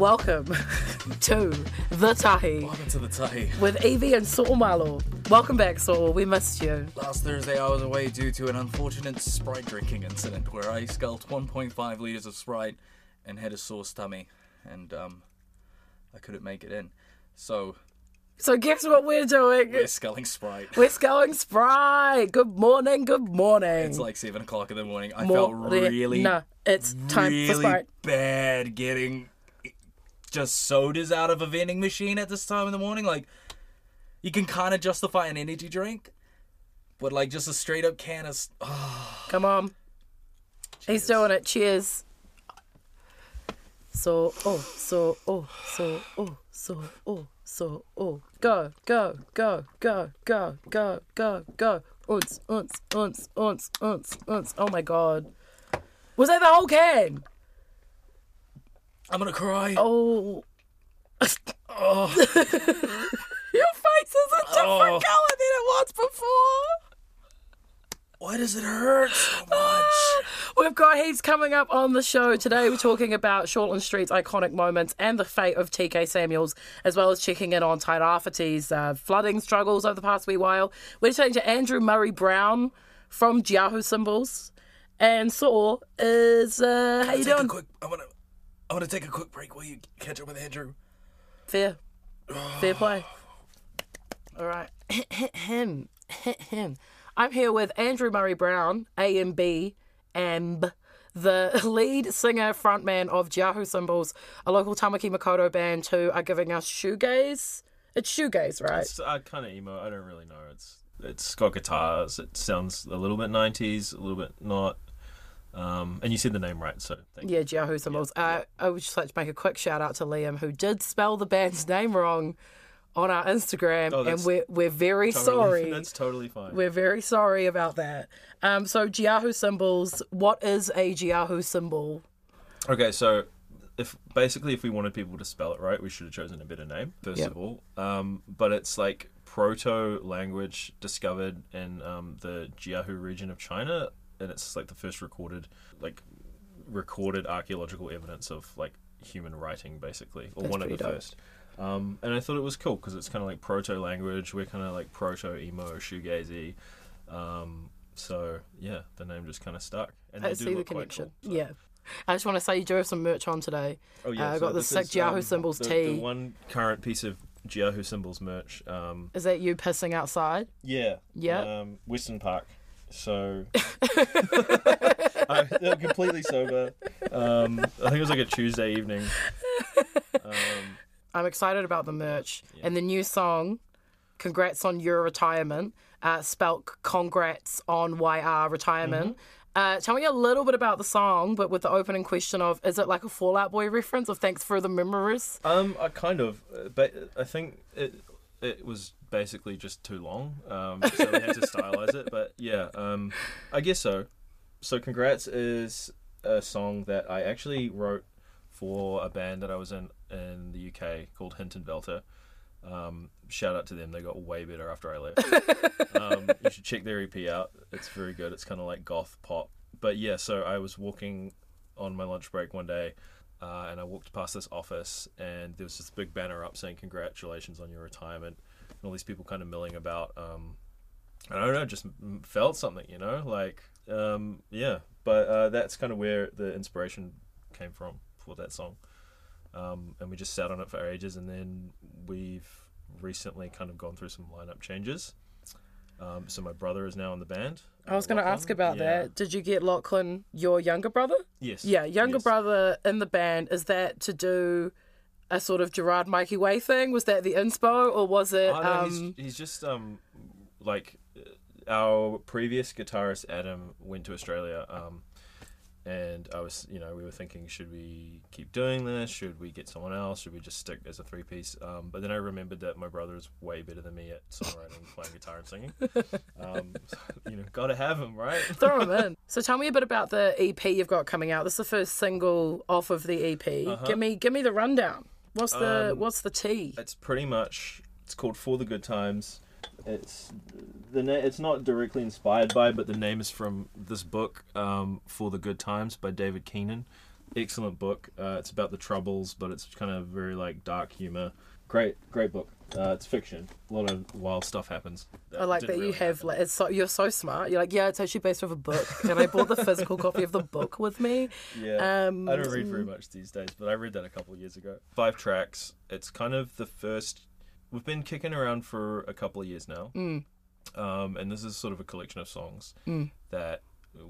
welcome to the Tahi Welcome to the Tahi. with Evie and So'omalo. Welcome back, Saul. We missed you. Last Thursday, I was away due to an unfortunate Sprite drinking incident where I sculled 1.5 litres of Sprite and had a sore tummy, and um, I couldn't make it in. So, So guess what we're doing? we're sculling Sprite. We're going Sprite. Good morning. Good morning. It's like 7 o'clock in the morning. I felt really, No, it's time really for Sprite. bad getting just sodas out of a vending machine at this time in the morning. Like, you can kind of justify an energy drink, but like just a straight up can of. Oh, Come on. He's doing it. Cheers. So, oh, so, oh, so, oh, so, oh, so, oh. Go, go, go, go, go, go, go, go. Unce, unce, unce, unce, unce, unce. Oh my god. Was that the whole can? I'm gonna cry. Oh. Oh. Your face is a different Oh. colour than it was before. Why does it hurt so much? We've got heaps coming up on the show today. We're talking about Shortland Street's iconic moments and the fate of TK Samuels, as well as checking in on Tairāwhiti's uh, flooding struggles over the past wee while. We're chatting to Andrew Murray Brown from Jiahu Symbols. And Saw is, uh, how you doing? quick. I wanna. I wanna take a quick break while you catch up with Andrew. Fair. Fair play. All right. Hit him. Hit him. I'm here with Andrew Murray Brown, AMB, AMB, the lead singer, frontman of Jiahu Symbols, a local Tāmaki Makaurau band who are giving us shoegaze. It's shoegaze, right? It's uh, kind of emo. I don't really know. It's it's got guitars. It sounds a little bit nineties, a little bit not. Um, and you said the name right, so thank you. Yeah, Jiahu Symbols. Uh, I would just like to make a quick shout out to Liam, who did spell the band's name wrong on our Instagram, Oh, and we're, we're very Totally- sorry. That's totally fine. We're very sorry about that. Um, so Jiahu symbols. What is a Jiahu symbol? Okay, so if basically if we wanted people to spell it right, we should have chosen a better name first Yep. of all. Um, but it's like proto language discovered in um, the Jiahu region of China, and it's like the first recorded like recorded archaeological evidence of like human writing, basically, or That's one of the dope. first. Um, and I thought it was cool because it's kind of like proto language. We're kind of like proto emo shoegazy. Um, so yeah, the name just kind of stuck. And I see the connection. cool, so- Yeah. I just want to say you do have some merch on today. Oh Uh, yeah, I so got the this sick is, um, symbols the, tee. The one current piece of Jiahu symbols merch. Um, Is that you pissing outside? yeah. Yeah. Um, Western Park. So I, I'm completely sober. Um, I think it was like a Tuesday evening. Um, I'm excited about the merch and the new song. Congrats on your retirement. Uh, spelt congrats on YR retirement. Uh, tell me a little bit about the song, but with the opening question of is it like a Fall Out Boy reference of thanks for the memories? um, I kind of, but I think it it was basically just too long, um, so we had to stylize it. But yeah, um, I guess so. So congrats is a song that I actually wrote for a band that I was in in the UK called Hinton Belter. Um, shout out to them; they got way better after I left. um, you should check their EP out; it's very good. It's kind of like goth pop. But yeah, so I was walking on my lunch break one day, uh, and I walked past this office, and there was this big banner up saying "Congratulations on your retirement," and all these people kind of milling about. Um, I don't know, just felt something, you know, like um, yeah. But uh, that's kind of where the inspiration came from for that song, um, and we just sat on it for ages, and then we've recently kind of gone through some lineup changes. Um, so my brother is now in the band. I was going to ask about Yeah. that. Did you get Lachlan, your younger brother? Yes. Yeah, younger yes. brother in the band. Is that to do a sort of Gerard Mikey Way thing? Was that the inspo, or was it? Oh, no, um, he's, he's just um, like uh, our previous guitarist Adam went to Australia, um, and I was, you know, we were thinking, should we keep doing this? Should we get someone else? Should we just stick as a three piece? Um, but then I remembered that my brother is way better than me at songwriting, playing guitar, and singing. Um, you know, gotta have him, right? throw him in. So tell me a bit about the EP you've got coming out. This is the first single off of the EP. Give me, give me the rundown. What's the Uh-huh. Um, what's the tea? It's pretty much it's called For the Good Times. It's the na- it's not directly inspired by, but the name is from this book, um, For the Good Times by David Keenan. excellent book. Uh, it's about the troubles, but it's kind of very like dark humor. Great, great book. Uh, it's fiction. A lot of wild stuff happens. I like that you really have happen. like it's so you're so smart. You're like, yeah, it's actually based off a book, and I bought the physical copy of the book with me. Yeah. Um, I don't read very much these days, but I read that a couple of years ago. Five tracks. It's kind of the first. We've been kicking around for a couple of years now, Mm. um, and this is sort of a collection of songs Mm. that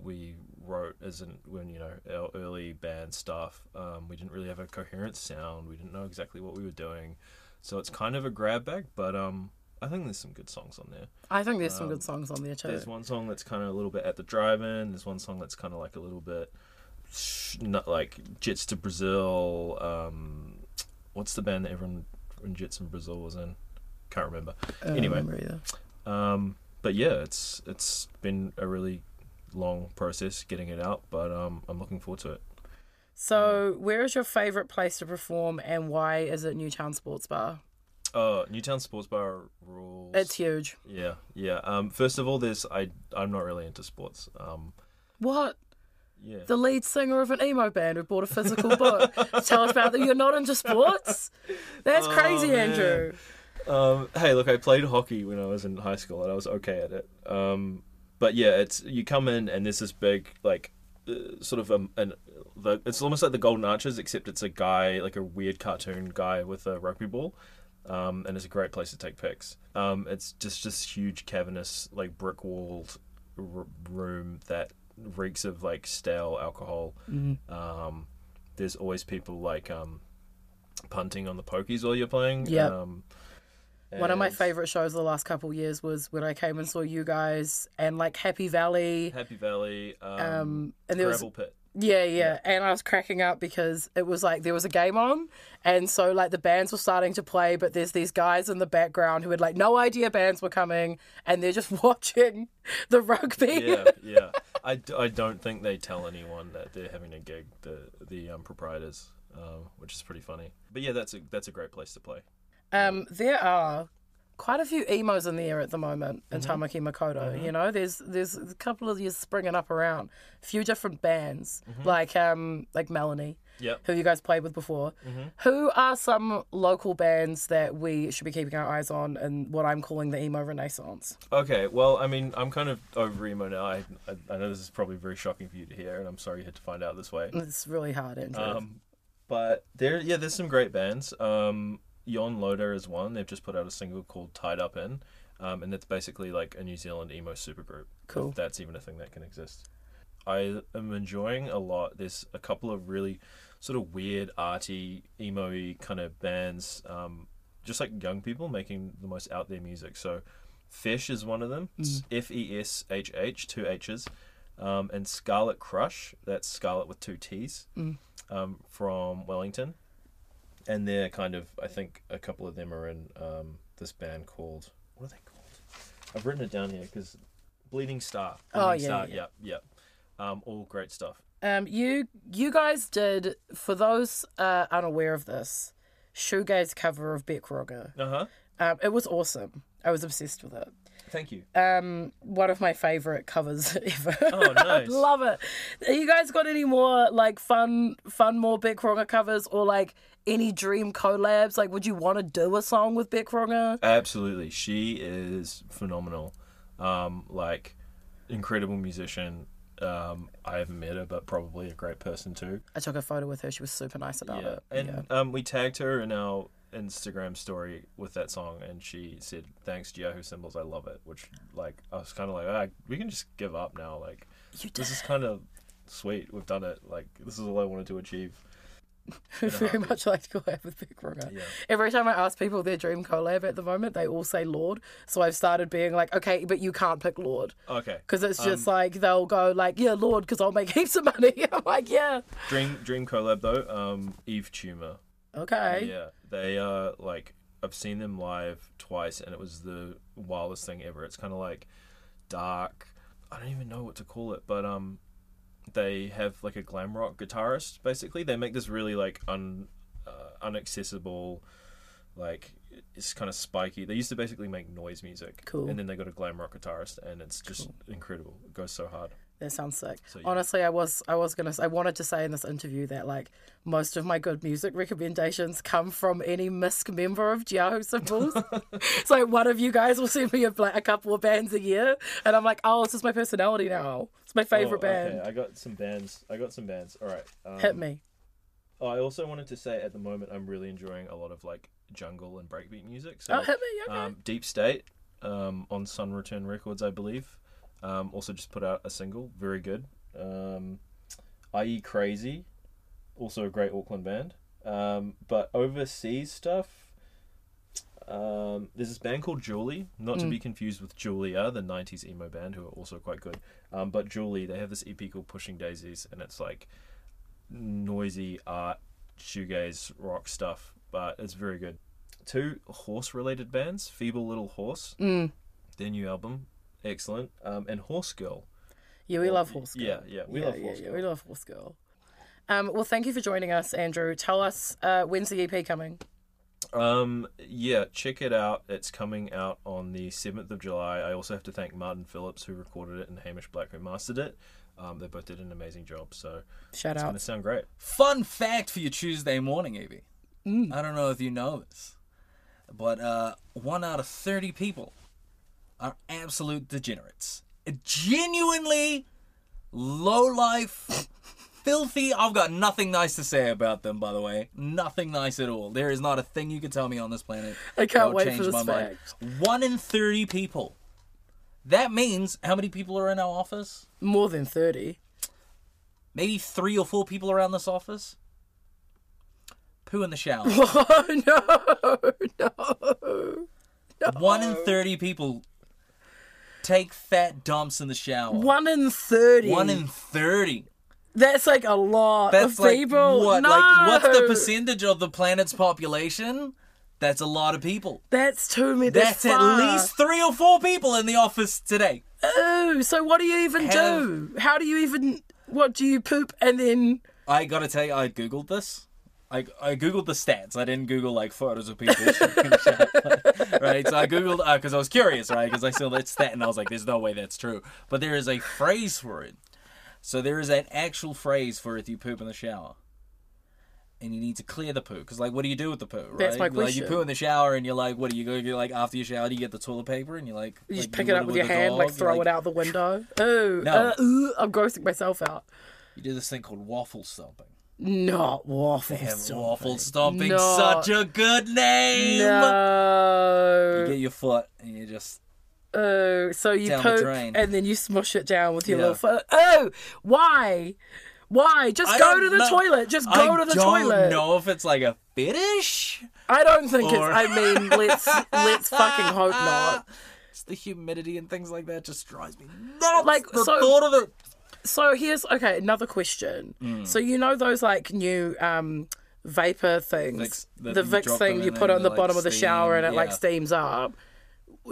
we wrote as in when you know our early band stuff. Um, we didn't really have a coherent sound. We didn't know exactly what we were doing, so it's kind of a grab bag. But um, I think there's some good songs on there. I think there's some Um, good songs on there too. There's one song that's kind of a little bit at the drive-in. There's one song that's kind of like a little bit, sh- not like Jets to Brazil. Um, what's the band that everyone in Jets in Brazil was in? Can't remember. I don't anyway. remember either. Um, but yeah, it's it's been a really long process getting it out, but um, I'm looking forward to it. So, where is your favorite place to perform, and why is it Newtown Sports Bar? Oh, Newtown Sports Bar rules. It's huge. yeah, yeah. Um, first of all, there's I I'm not really into sports. Um, What? Yeah. The lead singer of an emo band who bought a physical book. Tell us about that. You're not into sports? That's Oh, crazy, man. Andrew. Um, hey, look, I played hockey when I was in high school, and I was okay at it. Um, but yeah, it's you come in and there's this big like uh, sort of a, an the, it's almost like the Golden Arches, except it's a guy like a weird cartoon guy with a rugby ball. Um, and it's a great place to take pics. Um, it's just this huge cavernous, like brick walled r- room that reeks of like stale alcohol. Um, there's always people like um, punting on the pokies while you're playing. Yep. Um, One of my favorite shows the last couple of years was when I came and saw you guys and like Happy Valley. Happy Valley, um, Um, and there was Gravel Pit. Yeah, yeah, and I was cracking up because it was like there was a game on, and so like the bands were starting to play, but there's these guys in the background who had like no idea bands were coming, and they're just watching the rugby. Yeah, yeah. I, I don't think they tell anyone that they're having a gig, the the um, proprietors, um, which is pretty funny. But yeah, that's a that's a great place to play. Um, there are quite a few emos in the air at the moment in Mm-hmm. Tāmaki Makaurau. You know, there's there's a couple of years springing up around, a few different bands Mm-hmm. like um like Melanie. Yep. Who you guys played with before? Mm-hmm. Who are some local bands that we should be keeping our eyes on in what I'm calling the emo renaissance? Okay, well, I mean, I'm kind of over emo now. I, I, I know this is probably very shocking for you to hear, and I'm sorry you had to find out this way. It's really hard, Andrew. Um, but there, yeah, there's some great bands. Um, Yon Loader is one. They've just put out a single called "Tied Up In," um, and it's basically like a New Zealand emo supergroup. Cool. If that's even a thing that can exist. I am enjoying a lot. There's a couple of really sort of weird, arty, emo kind of bands, um, just like young people making the most out there music. So, Fish is one of them. It's F E S H H, two H's. Um, and Scarlett Crush, that's Scarlet with two T's, um, from Wellington. And they're kind of, I think a couple of them are in um, this band called, what are they called? I've written it down here because Bleeding Star. Oh, Bleeding yeah, Star, yeah. Yep, yep. Um, all great stuff. Um, you you guys did for those uh, unaware of this, shoegaze cover of Bic Runga. Uh huh. Um, it was awesome. I was obsessed with it. Thank you. Um, one of my favorite covers ever. Oh, nice. Love it. You guys got any more like fun, fun more Bic Runga covers or like any dream collabs? Like, would you want to do a song with Bic Runga? Absolutely. She is phenomenal. Um, like, incredible musician. Um, I haven't met her, but probably a great person too. I took a photo with her. She was super nice about yeah. it. And yeah. um, we tagged her in our Instagram story with that song, and she said, "Thanks, Jiahu Symbols. I love it." Which, like, I was kind of like, ah, "We can just give up now." Like, this is kind of sweet. We've done it. Like, this is all I wanted to achieve. very much like to collab with Bic Runga. Yeah. Every time I ask people their dream collab at the moment, they all say Lorde. So I've started being like, okay, but you can't pick Lorde. Okay. Because it's just Um, like, they'll go like, yeah, Lorde, because I'll make heaps of money. I'm like, yeah. Dream Dream collab though. Um, Yves Tumor. Okay. Yeah, they are like I've seen them live twice, and it was the wildest thing ever. It's kind of like dark. I don't even know what to call it, but um, they have like a glam rock guitarist. Basically, they make this really like un uh, unaccessible, like it's kind of spiky. They used to basically make noise music, Cool. and then they got a glam rock guitarist, and it's just incredible. It goes so hard. That sounds sick. yeah. Honestly, I was I was gonna I wanted to say in this interview that like most of my good music recommendations come from any misc member of Jiahu Symbols. so one of you guys will send me a, like, a couple of bands a year, and I'm like, oh, this is my personality now. It's my favorite Oh, band. I got some bands. I got some bands. All right. Um, Hit me. oh, I also wanted to say at the moment I'm really enjoying a lot of like jungle and breakbeat music. So Oh, hit me. Okay. um, Deep State um, on Sun Return Records, I believe. Um, also just put out a single, very good. Um, IE Crazy, also a great Auckland band. Um, but overseas stuff, um, there's this band called Julie, not to be confused with Julia, the 90s emo band, who are also quite good. Um, but Julie, they have this EP called Pushing Daisies, and it's like noisy art, shoegaze, rock stuff, but it's very good. Two horse related bands Feeble Little Horse, Mm. their new album, excellent, um, and Horse Girl. Yeah, we Well, love Horse Girl. yeah, yeah, we yeah, love yeah, Horse yeah, Girl. we love Horse Girl. Um, well, thank you for joining us, Andrew. Tell us uh, when's the EP coming? Um, yeah, check it out. It's coming out on the 7th of July. I also have to thank Martin Phillips, who recorded it, and Hamish Black, who mastered it. Um, they both did an amazing job, so Shout out it's going out. to sound great. Fun fact for your Tuesday morning, Evie. Mm. I don't know if you know this, but uh, one out of 30 people are absolute degenerates. Genuinely low life, filthy. I've got nothing nice to say about them, by the way. Nothing nice at all. There is not a thing you can tell me on this planet. I can't wait change for this my mind. One in 30 people. That means how many people are in our office? More than 30. Maybe three or four people around this office. Poo in the shower. Oh, no, no, no. One in 30 people take fat dumps in the shower. One in 30. One in 30. That's like a lot That's of like people. what? No. Like what's the percentage of the planet's population? That's a lot of people. That's too many. That's That's, at least three or four people in the office today. Oh, so what do you even Have- do? How do you even. What do you poop and then. I gotta tell you, I googled this. I, I googled the stats. I didn't Google like photos of people shooting right? So I googled because I was curious, right? Because I saw that stat and I was like, "There's no way that's true." But there is a phrase for it. So there is an actual phrase for if you poop in the shower, and you need to clear the poo. Because like, what do you do with the poo? Right? That's my Like you question. poo in the shower and you're like, what do you go? You're like after you shower, do you get the toilet paper and you're like You just pick it up with your hand, dog, like throw like- it out the window. Oh, No. uh, ooh, I'm grossing myself out. You do this thing called waffle stomping. Not waffle Damn, stomping. waffle stomping, No. such a good name. No. You get your foot and you just Oh, so you Down the drain. and then you smush it down with your Yeah. little foot. Oh, why? Why? Just I go to the know. toilet. Just go I to the don't toilet. know if it's like a fetish. I don't think Or- it's. I mean, let's let's fucking hope not. It's the humidity and things like that just drives me nuts. Like, the so- thought of it. So here's okay. Another question. Mm. So you know those like new um vapor things, Vicks the Vicks thing you put on the like, bottom of the shower and it steam, like steams up.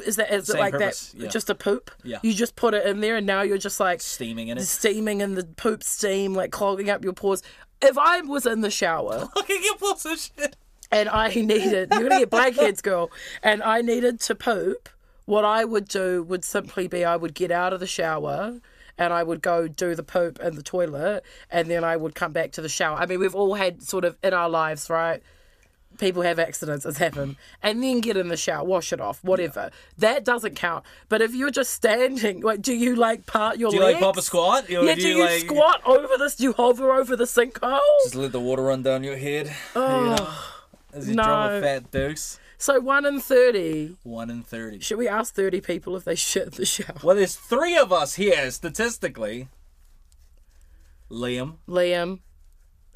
Is that is it like purpose, that? yeah. Just a poop. Yeah. You just put it in there and now you're just like Steaming in it. steaming and the poop steam like clogging up your pores. If I was in the shower at your pulse of shit. and I needed, you're gonna get blackheads, girl, and I needed to poop, what I would do would simply be I would get out of the shower and I would go do the poop in the toilet and then I would come back to the shower. I mean, we've all had sort of in our lives, right? People have accidents, it's happened, and then get in the shower, wash it off, whatever. That doesn't count. But if you're just standing, like, do you like part your Do you legs? like pop a squat? Or Yeah, do do you, you like squat over this? Do you hover over the sinkhole? just let the water run down your head? Oh, you know, as you drop a fat deuce. So one in thirty. One in thirty. Should we ask 30 people if they shit the shower? Well, there's three of us here statistically. Liam, Liam,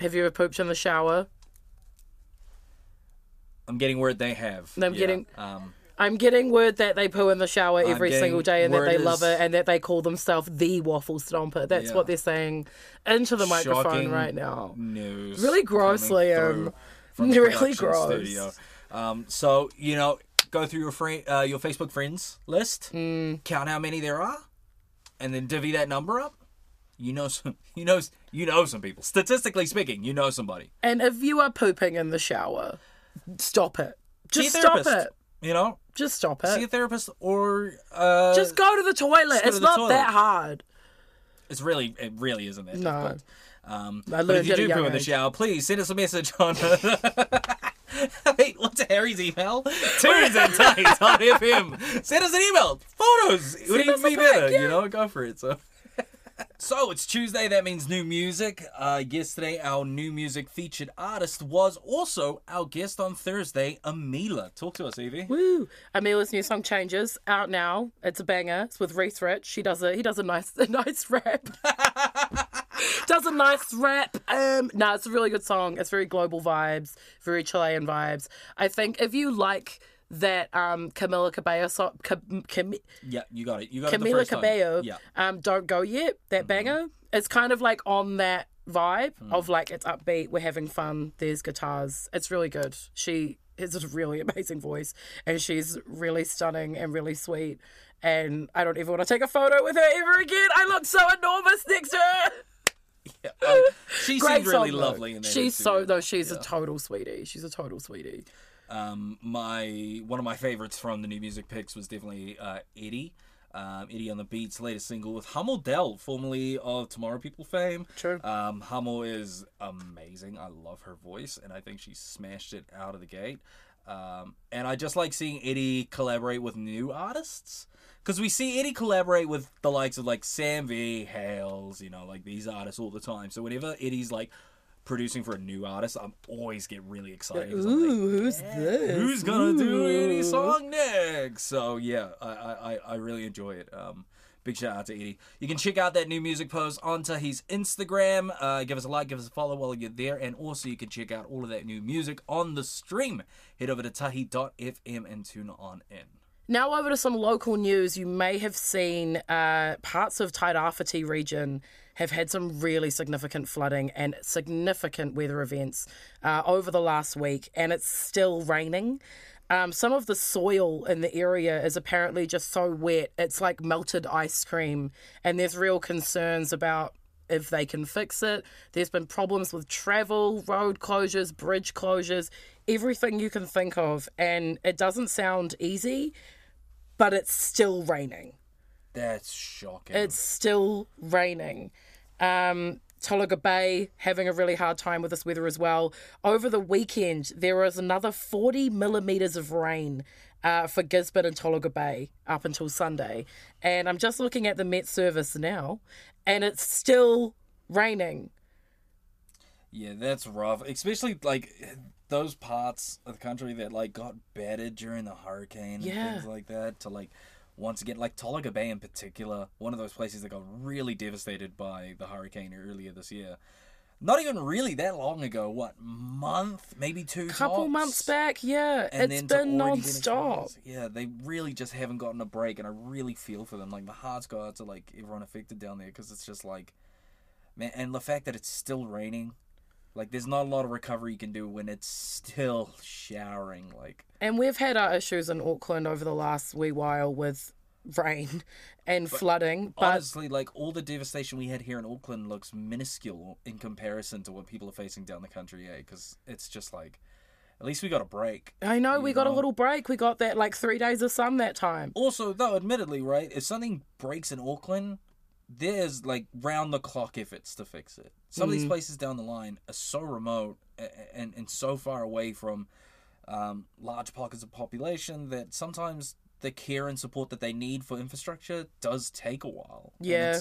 have you ever pooped in the shower? I'm getting word they have. I'm Yeah. getting Um, I'm getting word that they poo in the shower every single day and that they love it and that they call themselves the waffle stomper. That's Yeah. what they're saying into the microphone Shocking right now. news. Really gross, Liam. from Really gross. Studio. Um, so you know, go through your friend, uh, your Facebook friends list, Mm. count how many there are, and then divvy that number up. You know some. You know. You know some people. Statistically speaking, you know somebody. And if you are pooping in the shower, stop it. Just stop it. You know, Just stop it. see a therapist or uh, Just go to the toilet. go It's the not toilet. that hard. It's really, it really isn't that No. difficult. Um, but if you do poo in the shower, please send us a message on. Wait, what's Harry's email? Tunes and Tights on FM. Send us an email. Photos. It would Send even a be better. You know, go for it. So. So it's Tuesday, that means new music. Uh, yesterday, our new music featured artist was also our guest on Thursday, Amila. Talk to us, Evie. Woo! Amila's new song changes out now. It's a banger. It's with Reese Rich. She does a he does a nice a nice rap. does a nice rap. Um, no, it's a really good song. It's very global vibes, very Chilean vibes. I think if you like that um Camila Cabello song, Cam, Cam, Yeah, you got it. You got it the Camila first time. Cabello, Yeah. um, Don't Go Yet, that banger. It's kind of like on that vibe of like it's upbeat, we're having fun, there's guitars. It's really good. She has a really amazing voice and she's really stunning and really sweet. And I don't even want to take a photo with her ever again. I look so enormous next to her. Um, she seemed really though. lovely in that She's so though she's a total sweetie. She's a total sweetie. Um, my one of my favorites from the new music picks was definitely uh, Eddie. Um, Eddie on the Beats' latest single with Hummel Dell, formerly of Tomorrow People fame. True. Um, Hummel is amazing. I love her voice, and I think she smashed it out of the gate. Um, and I just like seeing Eddie collaborate with new artists. Because we see Eddie collaborate with the likes of like Sam V, Hales, you know, like these artists all the time. So whenever Eddie's like producing for a new artist, I'm always get really excited. Ooh, who's this? who's gonna do any song next? So yeah, I I, I- I really enjoy it. Um, big shout out to Edie. You can check out that new music post onto his Instagram. Uh, give us a like, give us a follow while you're there, and also you can check out all of that new music on the stream. Head over to tahi.fm and tune on in. Now over to some local news. You may have seen uh, parts of Tairāwhiti region have had some really significant flooding and significant weather events uh, over the last week, and it's still raining. Um, some of the soil in the area is apparently just so wet, it's like melted ice cream, and there's real concerns about if they can fix it. There's been problems with travel, road closures, bridge closures, everything you can think of, and it doesn't sound easy, but it's still raining. That's shocking. It's still raining. Um, Tolaga Bay having a really hard time with this weather as well. Over the weekend, there was another 40 millimeters of rain uh, for Gisborne and Tolaga Bay up until Sunday. And I'm just looking at the Met service now, and it's still raining. Yeah, that's rough. Especially like those parts of the country that like got battered during the hurricane and Yeah. things like that. To like once again, like Tolaga Bay in particular, one of those places that got really devastated by the hurricane earlier this year. Not even really that long ago. What month? Maybe two. couple tops? months back, yeah, And it's been non-stop. Yeah, they really just haven't gotten a break, and I really feel for them. Like my heart's go out to like everyone affected down there because it's just like, man, and the fact that it's still raining, like there's not a lot of recovery you can do when it's still showering. Like And we've had our issues in Auckland over the last wee while with rain and flooding, but honestly, like all the devastation we had here in Auckland looks minuscule in comparison to what people are facing down the country. Yeah, because it's just like, at least we got a break. I know we got a little break. We got that like three days of sun that time. Also, though, admittedly, right, if something breaks in Auckland, there's like round the clock efforts to fix it. Some of these places down the line are so remote and, and so far away from um, large pockets of population that sometimes the care and support that they need for infrastructure does take a while. Yeah.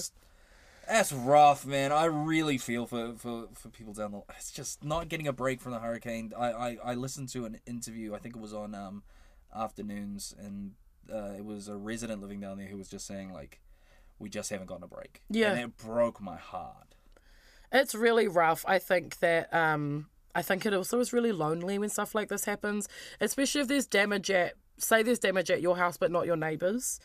That's rough, man. I really feel for, for, for people down the. It's just not getting a break from the hurricane. I, I, I listened to an interview. I think it was on um, afternoons, and uh, it was a resident living down there who was just saying like, "We just haven't gotten a break." Yeah. and it broke my heart. It's really rough. I think that um I think it also is really lonely when stuff like this happens, especially if there's damage at say there's damage at your house but not your neighbors.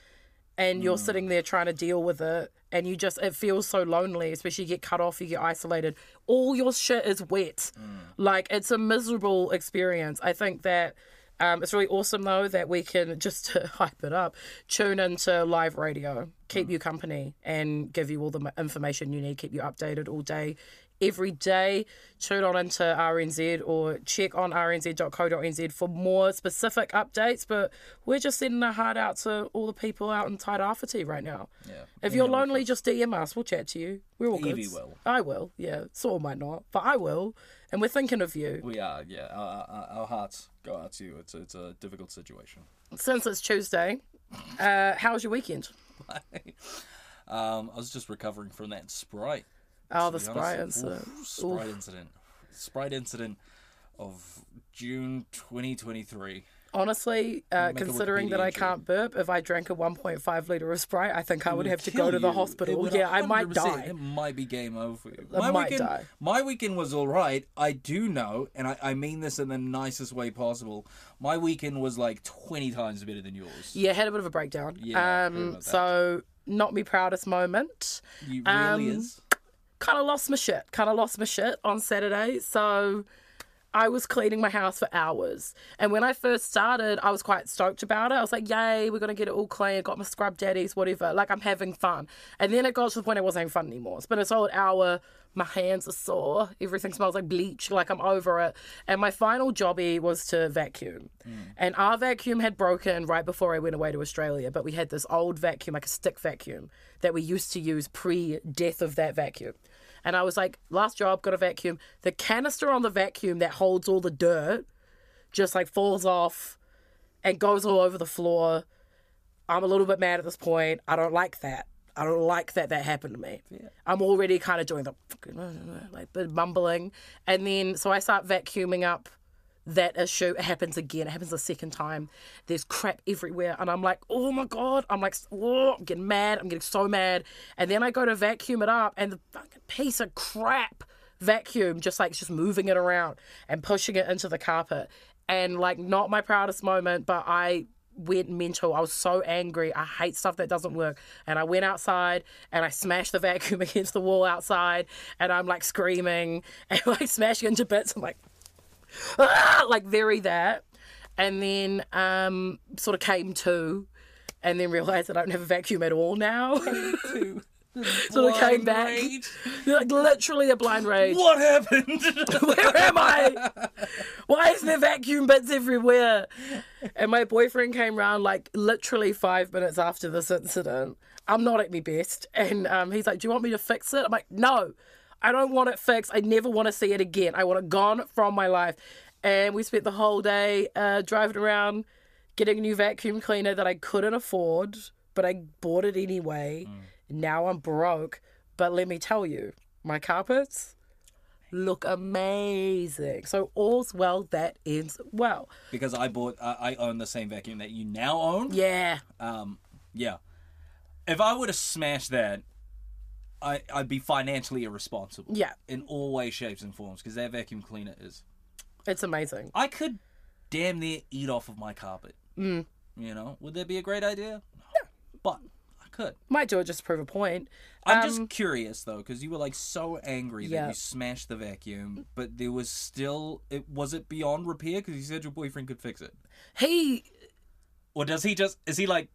And you're mm. sitting there trying to deal with it, and you just, it feels so lonely, especially you get cut off, you get isolated. All your shit is wet. Mm. Like, it's a miserable experience. I think that um, it's really awesome, though, that we can, just to hype it up, tune into live radio keep mm. you company and give you all the information you need, keep you updated all day, every day. Tune on into RNZ or check on rnz.co.nz for more specific updates. But we're just sending a heart out to all the people out in Tairāwhiti right now. Yeah. If you're lonely, just DM us. We'll chat to you. We're all good. Will. I will. Yeah. Saul might not, but I will. And we're thinking of you. We are, yeah. Our, our, our hearts go out to you. It's, it's a difficult situation. Since it's Tuesday, uh, how was your weekend? um, I was just recovering from that Sprite. Oh, the Sprite honest. incident. Oof, Sprite incident. Sprite incident of June 2023. Honestly, uh, considering that I can't burp, if I drank a 1.5 litre of Sprite, I think I would have to go to the you. Hospital. Yeah, I might die. It might be game over. for you. I might weekend, die. My weekend was all right. I do know, and I, I mean this in the nicest way possible. My weekend was like 20 times better than yours. Yeah, had a bit of a breakdown. Yeah, um, so not me proudest moment. You really Um, is. Kind of lost my shit. Kind of lost my shit on Saturday. So I was cleaning my house for hours. And when I first started, I was quite stoked about it. I was like, yay, we're going to get it all clean. Got my scrub daddies, whatever. Like, I'm having fun. And then it got to the point it wasn't having fun anymore. It's been a solid hour. My hands are sore. Everything smells like bleach. Like, I'm over it. And my final jobby was to vacuum. Mm. And our vacuum had broken right before I went away to Australia. But we had this old vacuum, like a stick vacuum, that we used to use pre death of that vacuum. And I was like, last job, got a vacuum. The canister on the vacuum that holds all the dirt just like falls off and goes all over the floor. I'm a little bit mad at this point. I don't like that. I don't like that that happened to me. I'm already kind of doing the fucking, like bit mumbling. And then, so I start vacuuming up that issue. It happens again. It happens a second time. There's crap everywhere. And I'm like, oh my God. I'm like, oh, I'm getting mad. I'm getting so mad. And then I go to vacuum it up and the fucking piece of crap vacuum just like just moving it around and pushing it into the carpet. And like, not my proudest moment, but I went mental. I was so angry. I hate stuff that doesn't work. And I went outside and I smashed the vacuum against the wall outside and I'm like screaming and like smashing into bits. I'm like, ah! like very that. And then um sort of came to and then realized that I don't have a vacuum at all now. Sort of came back. rage. like literally a blind rage. What happened? Where am I? Why is there vacuum bits everywhere? And my boyfriend came round like literally five minutes after this incident. I'm not at my best. And um, he's like, Do you want me to fix it? I'm like, No, I don't want it fixed. I never want to see it again. I want it gone from my life. And we spent the whole day uh, driving around getting a new vacuum cleaner that I couldn't afford, but I bought it anyway. Now I'm broke. But let me tell you, my carpets look amazing. So all's well that ends well. because I bought, I I own the same vacuum that you now own. Yeah. Um, yeah. If I were to smash that, I I'd be financially irresponsible. Yeah. In all ways, shapes, and forms, because that vacuum cleaner is. It's amazing. I could damn near eat off of my carpet. Mm. You know, would that be a great idea? No. But I could. Might do it just to prove a point. I'm Um, just curious though, because you were like so angry that Yeah. you smashed the vacuum, but there was still. It was it beyond repair because you said your boyfriend could fix it, He or does he just? Is he like?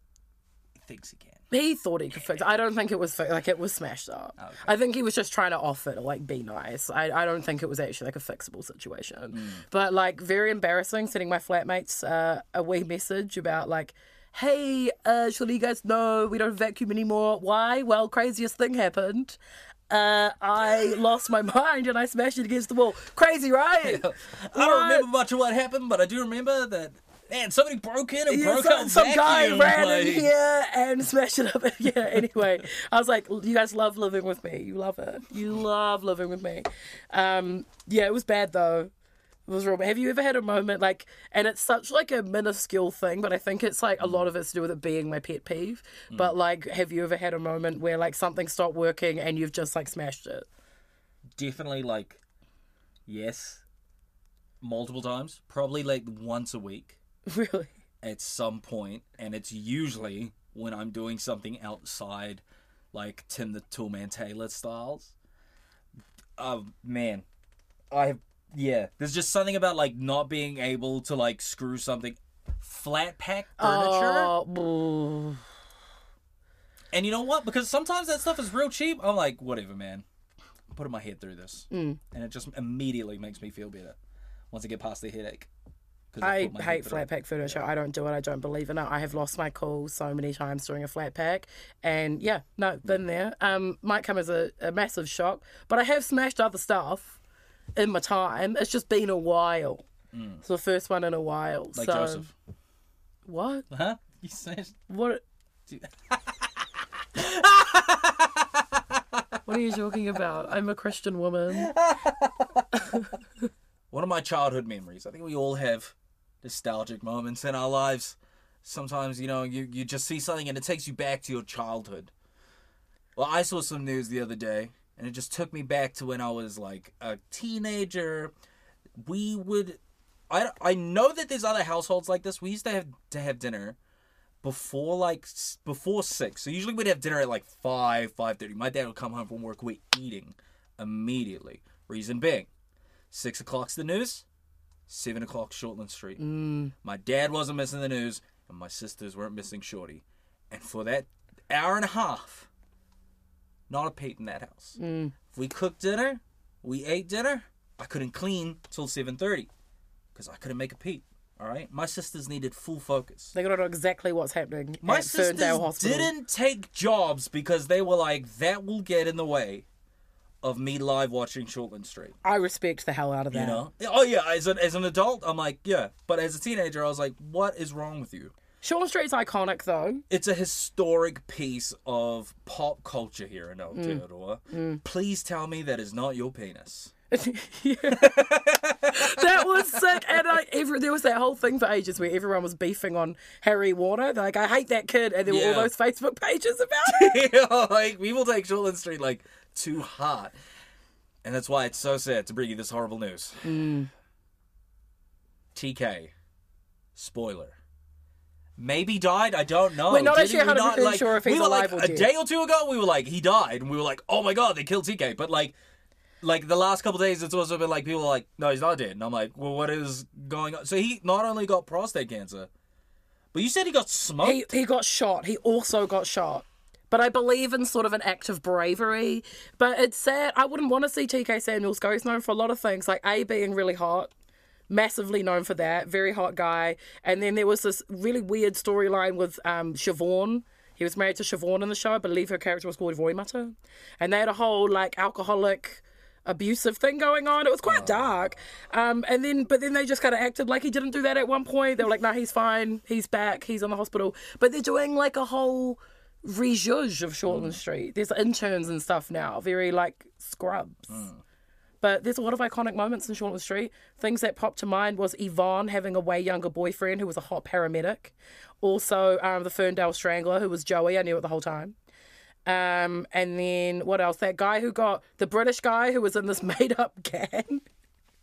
He thinks he can. he thought he could fix it. I don't think it was like it was smashed up. Okay. I think he was just trying to offer to like be nice. I, I don't think it was actually like a fixable situation. But like very embarrassing sending my flatmates uh, a wee message about like, hey, uh, surely you guys know we don't vacuum anymore. Why? Well, craziest thing happened. Uh, I lost my mind and I smashed it against the wall. Crazy, right? I don't remember much of what happened, but I do remember that man, somebody broke in and Yeah, broke some, out some guy ran like- in here and smashed it up. yeah, anyway, I was like, you guys love living with me. You love it. You love living with me. Um, yeah, it was bad though. Was real. Have you ever had a moment like, and it's such like a minuscule thing, but I think it's like a lot of it's to do with it being my pet peeve. Mm. But like, have you ever had a moment where like something stopped working and you've just like smashed it? Definitely like, yes, multiple times, probably like once a week Really? at some point, and it's usually when I'm doing something outside, like Tim the Toolman Taylor styles. Oh man, I have yeah. There's just something about like not being able to like screw something flat pack furniture. Oh. And you know what? Because sometimes that stuff is real cheap. I'm like, whatever, man. I'm putting my head through this, Mm. and it just immediately makes me feel better once I get past the headache. I put hate flat pack furniture. I don't do it. I don't believe in it. I have lost my cool so many times during a flat pack. And yeah, no, been there. Um, might come as a, a massive shock, but I have smashed other stuff in my time. It's just been a while. It's the first one in a while. Mm. Like so Joseph, what? huh? You said What? what are you talking about? I'm a Christian woman. one of my childhood memories. I think we all have nostalgic moments in our lives. Sometimes, you know, you, you just see something and it takes you back to your childhood. Well, I saw some news the other day and it just took me back to when I was like a teenager. We would I, I know that there's other households like this. We used to have to have dinner before like before 6. So usually we'd have dinner at like 5, 5:30. My dad would come home from work, we're eating immediately. Reason being, Six o'clock's the news. Seven o'clock Shortland Street. Mm. My dad wasn't missing the news, and my sisters weren't missing Shorty. And for that hour and a half, not a peep in that house. Mm. If we cooked dinner, we ate dinner. I couldn't clean till seven thirty, because I couldn't make a peep. All right, my sisters needed full focus. They got to know exactly what's happening My sisters didn't take jobs because they were like, that will get in the way of me live watching Shortland Street. I respect the hell out of that. You know? Oh yeah, as an as an adult, I'm like, yeah. But as a teenager, I was like, what is wrong with you? Shortland Street's iconic though. It's a historic piece of pop culture here in Aotearoa. Mm. Mm. Please tell me that is not your penis. That was sick. And like, every, there was that whole thing for ages where everyone was beefing on Harry Warner. They're like, I hate that kid. And there were all those Facebook pages about it. like people take Shortland Street like too hard. And that's why it's so sad to bring you this horrible news. Mm. TK. Spoiler. Maybe died. I don't know. We're not Didn't actually we not, 100% like- sure if he's we were alive like, or a day or two ago. We were like, he died, and we were like, oh my god, they killed TK. But like, like the last couple days, it's also been like people are like, no, he's not dead. And I'm like, well, what is going on? So he not only got prostate cancer, but you said he got smoked. He, he got shot. He also got shot. But I believe in sort of an act of bravery. But it's sad. I wouldn't want to see TK Samuels go. He's known for a lot of things, like A, being really hot, massively known for that, very hot guy. And then there was this really weird storyline with um, Siobhan. He was married to Siobhan in the show. I believe her character was called Voimata. And they had a whole, like, alcoholic abusive thing going on. It was quite dark. Um, and then, but then they just kind of acted like he didn't do that at one point. They were like, "No, he's fine. He's back. He's in the hospital." But they're doing like a whole rejudge of Shortland Street. There's interns and stuff now, very like scrubs. But there's a lot of iconic moments in Shortland Street. Things that popped to mind was Yvonne having a way younger boyfriend who was a hot paramedic. Also, um, the Ferndale Strangler, who was Joey. I knew it the whole time. Um, and then what else? That guy who got the British guy who was in this made up gang.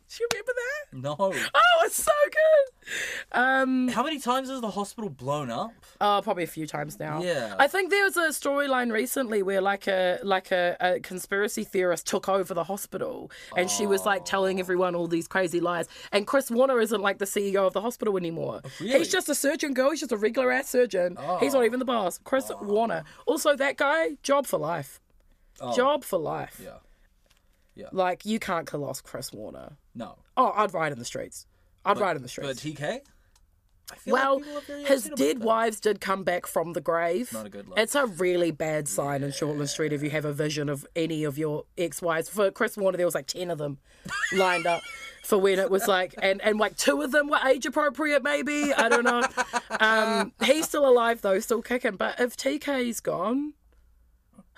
Do you remember that? no. Oh, it's so good. Um, How many times has the hospital blown up? oh, probably a few times now. Yeah. I think there was a storyline recently where like a like a, a conspiracy theorist took over the hospital, and she was like telling everyone all these crazy lies. And Chris Warner isn't like the CEO of the hospital anymore. really? He's just a surgeon girl. He's just a regular ass surgeon. He's not even the boss. Chris Warner. Also, that guy, job for life. Job for life. Yeah. Like you can't kill off Chris Warner. No. Oh, I'd ride in the streets. I'd ride in the streets. But. TK? I feel well, like people are very his dead wives did come back from the grave. Not a good look. It's a really bad sign in Shortland Street if you have a vision of any of your ex-wives. For Chris Warner, there was like ten of them lined up for when it was like, and and like two of them were age appropriate, maybe. I don't know. Um, he's still alive though, still kicking. But if TK's gone,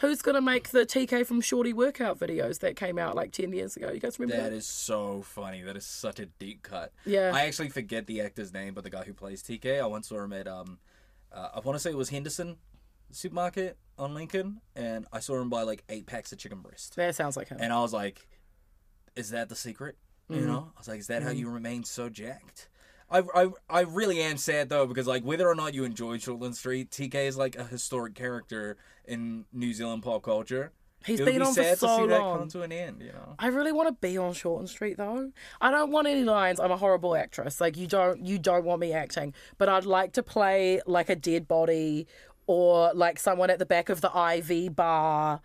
who's gonna make the TK from Shorty workout videos that came out like ten years ago? You guys remember That that? is so funny. That is such a deep cut. Yeah. I actually forget the actor's name, but the guy who plays TK, I once saw him at um, uh, I want to say it was Henderson supermarket on Lincoln, and I saw him buy like eight packs of chicken breast, That sounds like him. and I was like, "Is that the secret?" Mm-hmm. You know, I was like, "Is that how you remain so jacked?" I, I, I really am sad though because like whether or not you enjoy Shortland Street, TK is like a historic character in New Zealand pop culture. He's it been be on for sad so to see that long. come to an end. You know. I really want to be on Shortland Street though. I don't want any lines. I'm a horrible actress. Like you don't you don't want me acting, but I'd like to play like a dead body or like someone at the back of the IV bar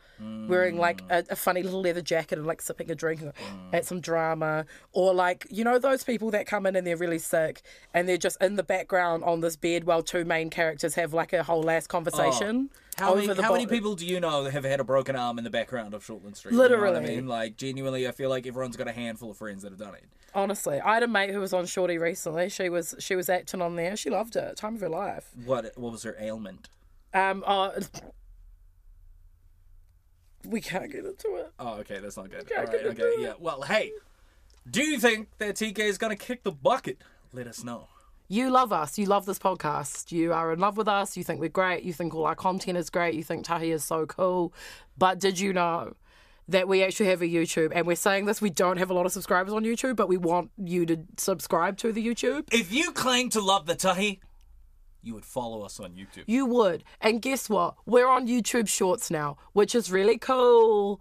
wearing like a, a funny little leather jacket and like sipping a drink mm. at some drama, or like you know those people that come in and they're really sick and they're just in the background on this bed while two main characters have like a whole ass conversation. Oh. How many, how many people do you know that have had a broken arm in the background of Shortland Street? You know I Literally. mean? Like, genuinely, I feel like everyone's got a handful of friends that have done it. Honestly, I had a mate who was on Shorty recently. She was she was acting on there. She loved it. Time of her life. What What was her ailment? Um. Uh, we can't get into it. Oh, okay, that's not good. Yeah, I All right, couldn't okay, do yeah. Well, hey, do you think that TK is gonna kick the bucket? Let us know. You love us. You love this podcast. You are in love with us. You think we're great. You think all our content is great. You think Tahi is so cool. But did you know that we actually have a YouTube? And we're saying this, we don't have a lot of subscribers on YouTube, but we want you to subscribe to the YouTube. If you claim to love the Tahi, you would follow us on YouTube. You would. And guess what? We're on YouTube Shorts now, which is really cool.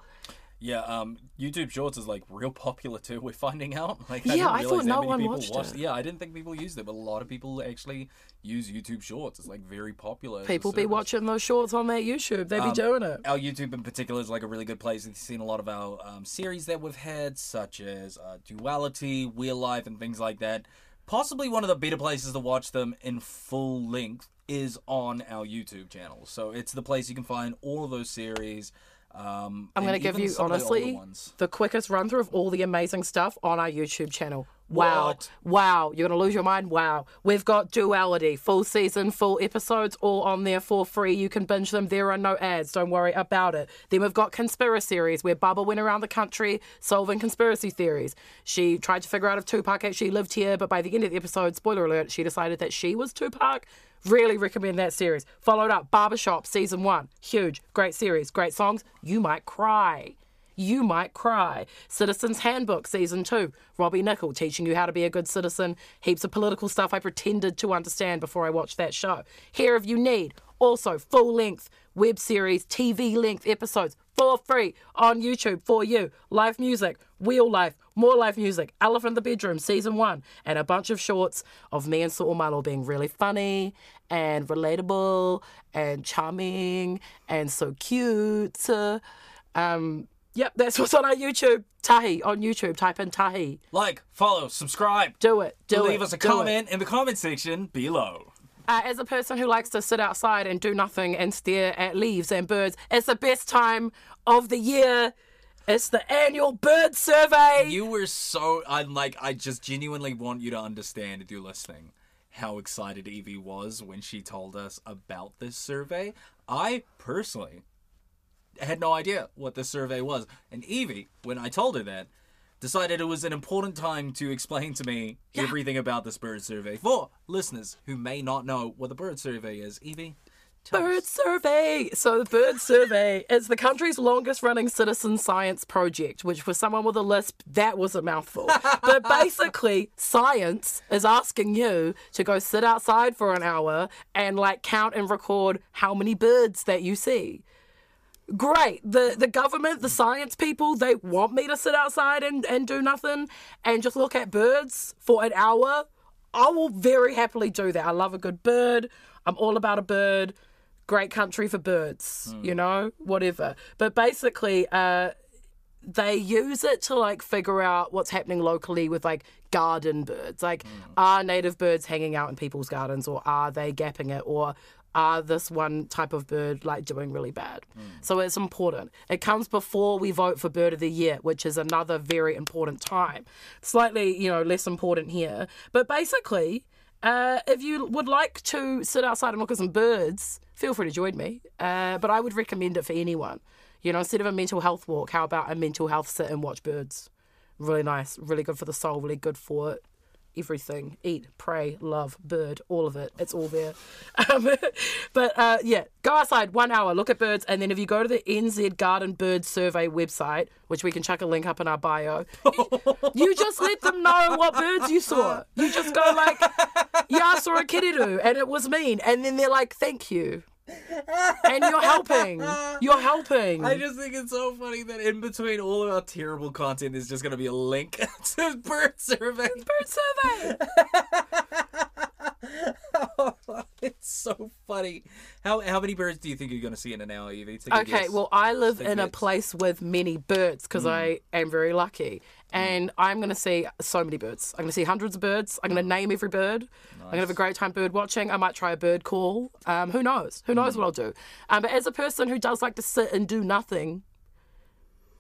Yeah, um, YouTube Shorts is like real popular too. We're finding out. Like, I Yeah, I thought no one watched watched it. Yeah, I didn't think people used it, but a lot of people actually use YouTube Shorts. It's like very popular. People be watching those shorts on their YouTube. They be Um, doing it. Our YouTube in particular is like a really good place. You've seen a lot of our um, series that we've had, such as uh, Duality, Wheel Life, and things like that. Possibly one of the better places to watch them in full length is on our YouTube channel. So it's the place you can find all of those series. Um, I'm going to give you, of the honestly, the quickest run through of all the amazing stuff on our YouTube channel. Wow. What? Wow. You're going to lose your mind. Wow. We've got Duality, full season, full episodes, all on there for free. You can binge them. There are no ads. Don't worry about it. Then we've got Conspiracy Series, where Bubba went around the country solving conspiracy theories. She tried to figure out if Tupac actually lived here, but by the end of the episode, spoiler alert, she decided that she was Tupac. Really recommend that series. Followed up Barbershop season one. Huge. Great series. Great songs. You might cry. You might cry. Citizen's Handbook season two. Robbie Nickel teaching you how to be a good citizen. Heaps of political stuff I pretended to understand before I watched that show. Here if you need. Also, full length web series, TV length episodes for free on YouTube for you. Live music, real Life, more live music, Elephant in the Bedroom season one, and a bunch of shorts of me and So'omalo being really funny and relatable and charming and so cute. Um, yep, that's what's on our YouTube. Tahi on YouTube. Type in Tahi. Like, follow, subscribe. Do it. Do Leave it. us a do it. comment in the comment section below. Uh, as a person who likes to sit outside and do nothing and stare at leaves and birds, it's the best time of the year. It's the annual bird survey. You were so I'm like I just genuinely want you to understand if you're listening how excited Evie was when she told us about this survey. I personally had no idea what this survey was. And Evie, when I told her that, decided it was an important time to explain to me everything about this bird survey. For listeners who may not know what the bird survey is, Evie, Bird. Survey. So, the Bird Survey is the country's longest running citizen science project, which for someone with a lisp, that was a mouthful. but basically, science is asking you to go sit outside for an hour and like count and record how many birds that you see. Great. The the government, the science people, they want me to sit outside and, and do nothing and just look at birds for an hour. I will very happily do that. I love a good bird. I'm all about a bird. Great country for birds, you hmm. know, whatever. But basically, uh, they use it to like figure out what's happening locally with like garden birds. Like, hmm. are native birds hanging out in people's gardens or are they gapping it or are this one type of bird like doing really bad? Hmm. So it's important. It comes before we vote for bird of the year, which is another very important time. Slightly, you know, less important here. But basically, uh, if you would like to sit outside and look at some birds, feel free to join me. Uh, but I would recommend it for anyone. You know, instead of a mental health walk, how about a mental health sit and watch birds? Really nice, really good for the soul, really good for everything. Eat, pray, love, bird, all of it. It's all there. Um, but uh, yeah, go outside one hour, look at birds, and then if you go to the NZ Garden Bird Survey website, which we can chuck a link up in our bio, you just let them know what birds you saw. You just go like, yeah, I saw a kererū and it was mean. And then they're like, thank you. And you're helping. You're helping. I just think it's so funny that in between all of our terrible content is just going to be a link to bird survey. Bird survey. It's so funny. How how many birds do you think you're going to see in an hour, Evie? Okay, guess. well, I live Take in a place with many birds because hmm. I am very lucky. And I'm going to see so many birds. I'm going to see hundreds of birds. I'm going to name every bird. I'm going to have a great time bird watching. I might try a bird call. Um, who knows? Who knows what I'll do? Um, but as a person who does like to sit and do nothing,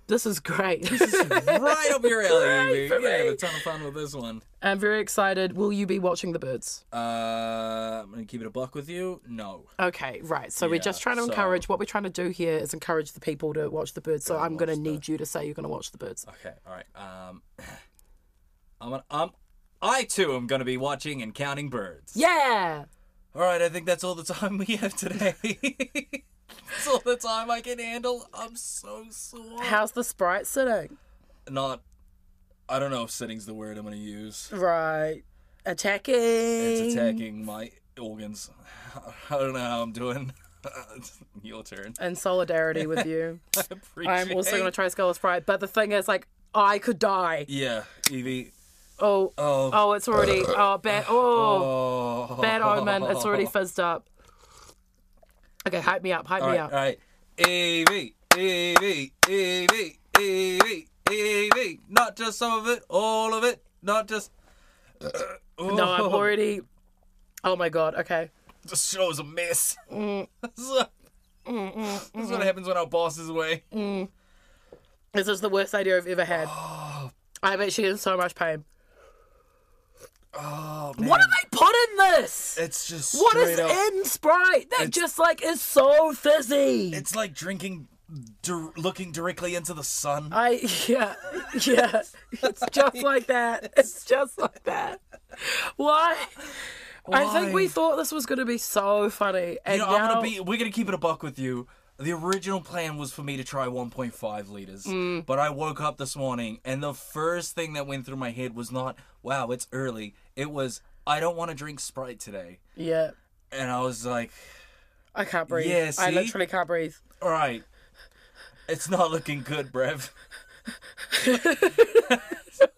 this is great. This is right up your alley, Right Evie. for You're gonna have a ton of fun with this one. I'm very excited. Will you be watching the birds? Uh, I'm gonna keep it a buck with you. No. Okay, right. So we're Yeah, just trying to so- encourage. What we're trying to do here is encourage the people to watch the birds. So I'm going to watch the- need you to say you're going to watch the birds. Okay. All right. Um, I'm gonna. Um, I too am gonna be watching and counting birds. Yeah. All right. I think that's all the time we have today. that's all the time I can handle. I'm so sore. How's the sprite sitting? Not. I don't know if sitting's the word I'm gonna use. Right. Attacking. It's attacking my organs. I don't know how I'm doing. Your turn. In solidarity with you. I appreciate. I'm also going to try Skull Sprite. But the thing is, like, I could die. Yeah, Evie. Oh. Oh. Oh, it's already. Oh, bad. Oh. Oh. Bad omen. It's already fizzed up. Okay, hype me up. Hype All me right, up. all right. Evie, Evie, Evie, Evie. Not just some of it, all of it. Not just. Uh, no, I'm oh. already. Oh my god. Okay. The is a mess. Mm. mm, mm this is what- this is what happens when our boss is away. Mm. This is the worst idea I've ever had. I'm actually in so much pain. Oh man. What did they put in this? It's just What is up. in Sprite? That just like is so fizzy. It's like drinking, looking directly into the sun. I yeah yeah. It's just like that. It's just like that. Why? I think we thought this was going to be so funny, and You know, now I'm gonna be. We're gonna keep it a buck with you. The original plan was for me to try 1.5 liters, Mm. but I woke up this morning and the first thing that went through my head was not, "Wow, it's early." It was, "I don't want to drink Sprite today," yeah. and I was like, I can't breathe. Yeah, I literally can't breathe. "All right, it's not looking good, Brev."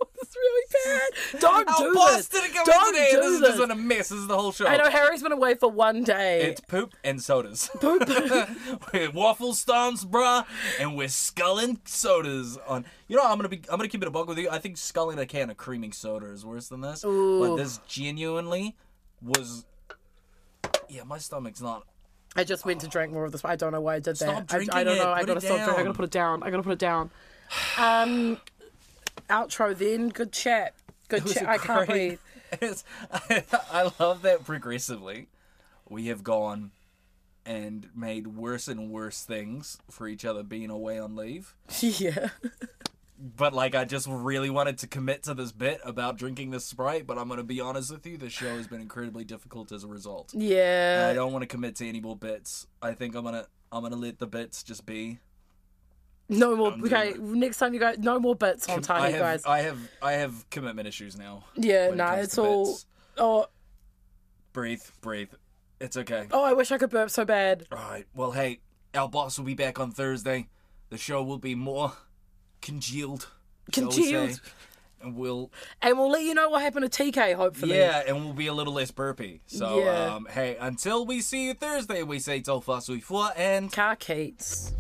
Really bad. Don't Our do boss this. didn't come Don't in today. do this is this. just been a mess. This is the whole show. I know Harry's been away for one day. It's poop and sodas. Poop. we're waffle stomps, bruh, and we're sculling sodas on. You know, I'm gonna be. I'm gonna keep it a bug with you. I think sculling a can of creaming soda is worse than this. But this genuinely was. Yeah, my stomach's not. I just went to drink more of this. I don't know why I did Stop that. I- I, don't it. know. I Put gotta stop drinking. I gotta put it down. I gotta put it down. Um, outro then. Good chat. Good chat. I can't breathe. It's, I, I love that progressively, we have gone and made worse and worse things for each other being away on leave. yeah. But like, I just really wanted to commit to this bit about drinking this sprite. But I'm gonna be honest with you, the show has been incredibly difficult as a result. And I don't want to commit to any more bits. I think I'm gonna I'm gonna let the bits just be. No more. Okay. Next time you go, no more bits on I time, you have guys. I have I have commitment issues now. yeah. it Nah. comes It's all. bits. Oh. Breathe, breathe. It's okay. Oh. I wish I could burp so bad. All right. Well, hey, our boss will be back on Thursday. The show will be more congealed. shall we. Congealed. And we'll And we'll let you know what happened to TK. Hopefully. yeah, and we'll be a little less burpy. So Yeah. um, hey, until we see you Thursday, we say tofa sui fua and Car Keats.